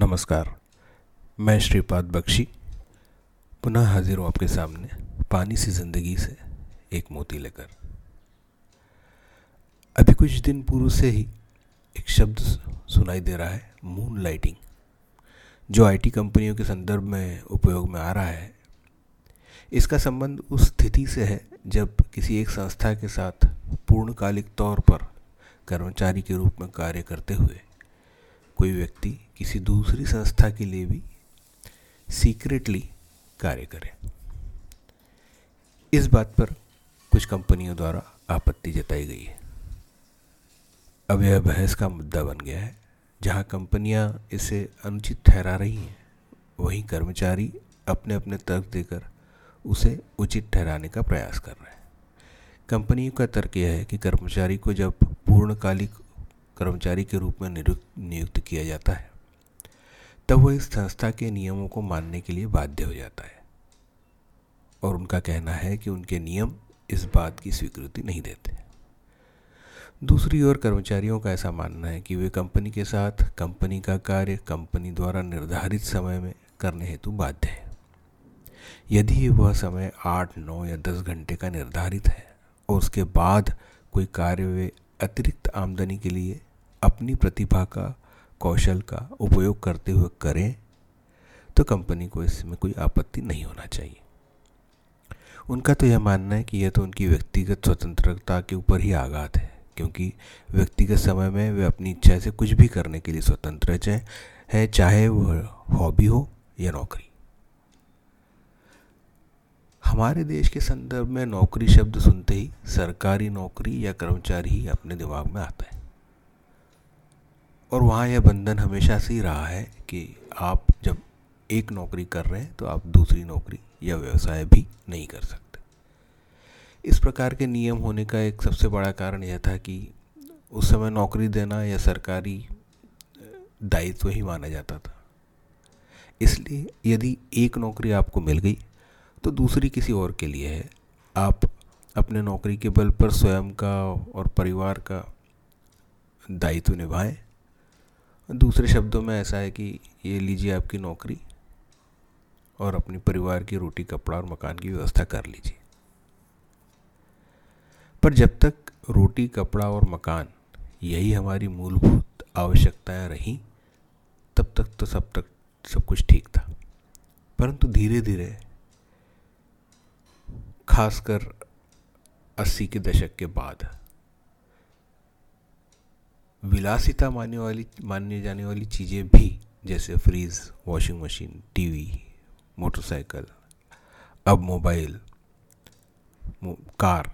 नमस्कार, मैं श्रीपाद बख्शी, पुनः हाजिर हूँ आपके सामने पानी सी ज़िंदगी से एक मोती लेकर। अभी कुछ दिन पूर्व से ही एक शब्द सुनाई दे रहा है मून लाइटिंग जो आईटी कंपनियों के संदर्भ में उपयोग में आ रहा है। इसका संबंध उस स्थिति से है, जब किसी एक संस्था के साथ पूर्णकालिक तौर पर कर्मचारी के रूप में कार्य करते हुए कोई व्यक्ति किसी दूसरी संस्था के लिए भी सीक्रेटली कार्य करे। इस बात पर कुछ कंपनियों द्वारा आपत्ति जताई गई है। अब यह बहस का मुद्दा बन गया है, जहाँ कंपनियाँ इसे अनुचित ठहरा रही हैं। वहीं कर्मचारी अपने अपने तर्क देकर उसे उचित ठहराने का प्रयास कर रहे हैं। कंपनियों का तर्क यह है कि कर्मचारी को जब पूर्णकालिक कर्मचारी के रूप में नियुक्त किया जाता है। तब वह इस संस्था के नियमों को मानने के लिए बाध्य हो जाता है। और उनका कहना है कि उनके नियम इस बात की स्वीकृति नहीं देते। दूसरी ओर कर्मचारियों का ऐसा मानना है कि वे कंपनी के साथ कंपनी का कार्य कंपनी द्वारा निर्धारित समय में करने हेतु बाध्य है। यदि वह समय आठ, नौ या दस घंटे का निर्धारित है और उसके बाद कोई कार्य वे अतिरिक्त आमदनी के लिए अपनी प्रतिभा का, कौशल का उपयोग करते हुए करें तो कंपनी को इसमें कोई आपत्ति नहीं होना चाहिए। उनका तो यह मानना है कि यह तो उनकी व्यक्तिगत स्वतंत्रता के ऊपर ही आघात है, क्योंकि व्यक्तिगत समय में वे अपनी इच्छा से कुछ भी करने के लिए स्वतंत्र है चाहे वह हॉबी हो या नौकरी। हमारे देश के संदर्भ में नौकरी शब्द सुनते ही सरकारी नौकरी या कर्मचारी ही अपने दिमाग में आता है। और वहाँ यह बंधन हमेशा से ही रहा है कि आप जब एक नौकरी कर रहे हैं तो आप दूसरी नौकरी या व्यवसाय भी नहीं कर सकते। इस प्रकार के नियम होने का एक सबसे बड़ा कारण यह था कि उस समय नौकरी देना या सरकारी दायित्व ही माना जाता था। इसलिए यदि एक नौकरी आपको मिल गई तो दूसरी किसी और के लिए है। आप अपने नौकरी के बल पर स्वयं का और परिवार का दायित्व निभाएँ दूसरे शब्दों में ऐसा है कि ये लीजिए आपकी नौकरी और अपने परिवार की रोटी, कपड़ा और मकान की व्यवस्था कर लीजिए। पर जब तक रोटी, कपड़ा और मकान यही हमारी मूलभूत आवश्यकताएँ रहीं, तब तक तो सब तक सब कुछ ठीक था। परंतु धीरे धीरे खासकर अस्सी के दशक के बाद विलासिता मानने वाली, मानने जाने वाली चीज़ें भी, जैसे fridge washing machine TV motorcycle अब मोबाइल कार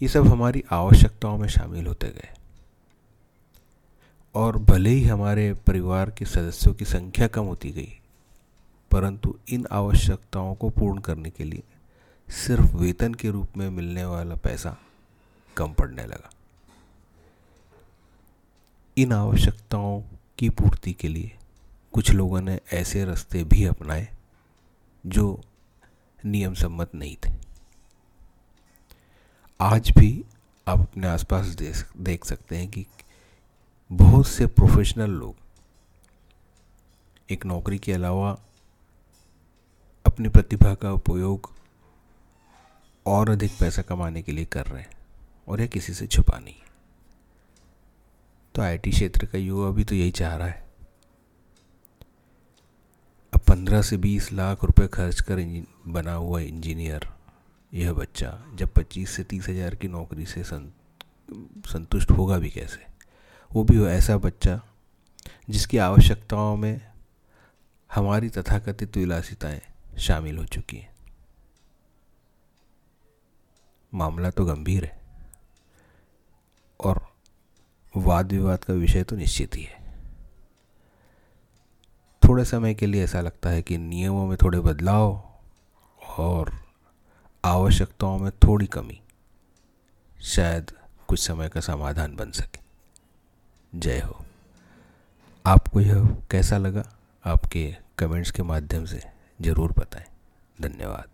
ये सब हमारी आवश्यकताओं में शामिल होते गए। और भले ही हमारे परिवार के सदस्यों की संख्या कम होती गई, परंतु इन आवश्यकताओं को पूर्ण करने के लिए सिर्फ़ वेतन के रूप में मिलने वाला पैसा कम पड़ने लगा। इन आवश्यकताओं की पूर्ति के लिए कुछ लोगों ने ऐसे रास्ते भी अपनाए, जो नियम सम्मत नहीं थे। आज भी आप अपने आसपास देख सकते हैं कि बहुत से प्रोफेशनल लोग एक नौकरी के अलावा अपनी प्रतिभा का उपयोग और अधिक पैसा कमाने के लिए कर रहे हैं और यह किसी से छुपा नहीं तो आईटी क्षेत्र का युवा भी तो यही चाह रहा है। अब पंद्रह से बीस लाख रुपए खर्च कर बना हुआ इंजीनियर, यह बच्चा, जब पच्चीस से तीस हज़ार की नौकरी से, संतुष्ट होगा भी कैसे? वो भी वो ऐसा बच्चा, जिसकी आवश्यकताओं में हमारी तथाकथित विलासिताएँ शामिल हो चुकी हैं। मामला तो गंभीर है। और वाद विवाद का विषय तो निश्चित ही है। थोड़े समय के लिए ऐसा लगता है कि नियमों में थोड़े बदलाव और आवश्यकताओं में थोड़ी कमी शायद कुछ समय का समाधान बन सके। जय हो। आपको यह कैसा लगा? आपके कमेंट्स के माध्यम से ज़रूर बताएँ। धन्यवाद।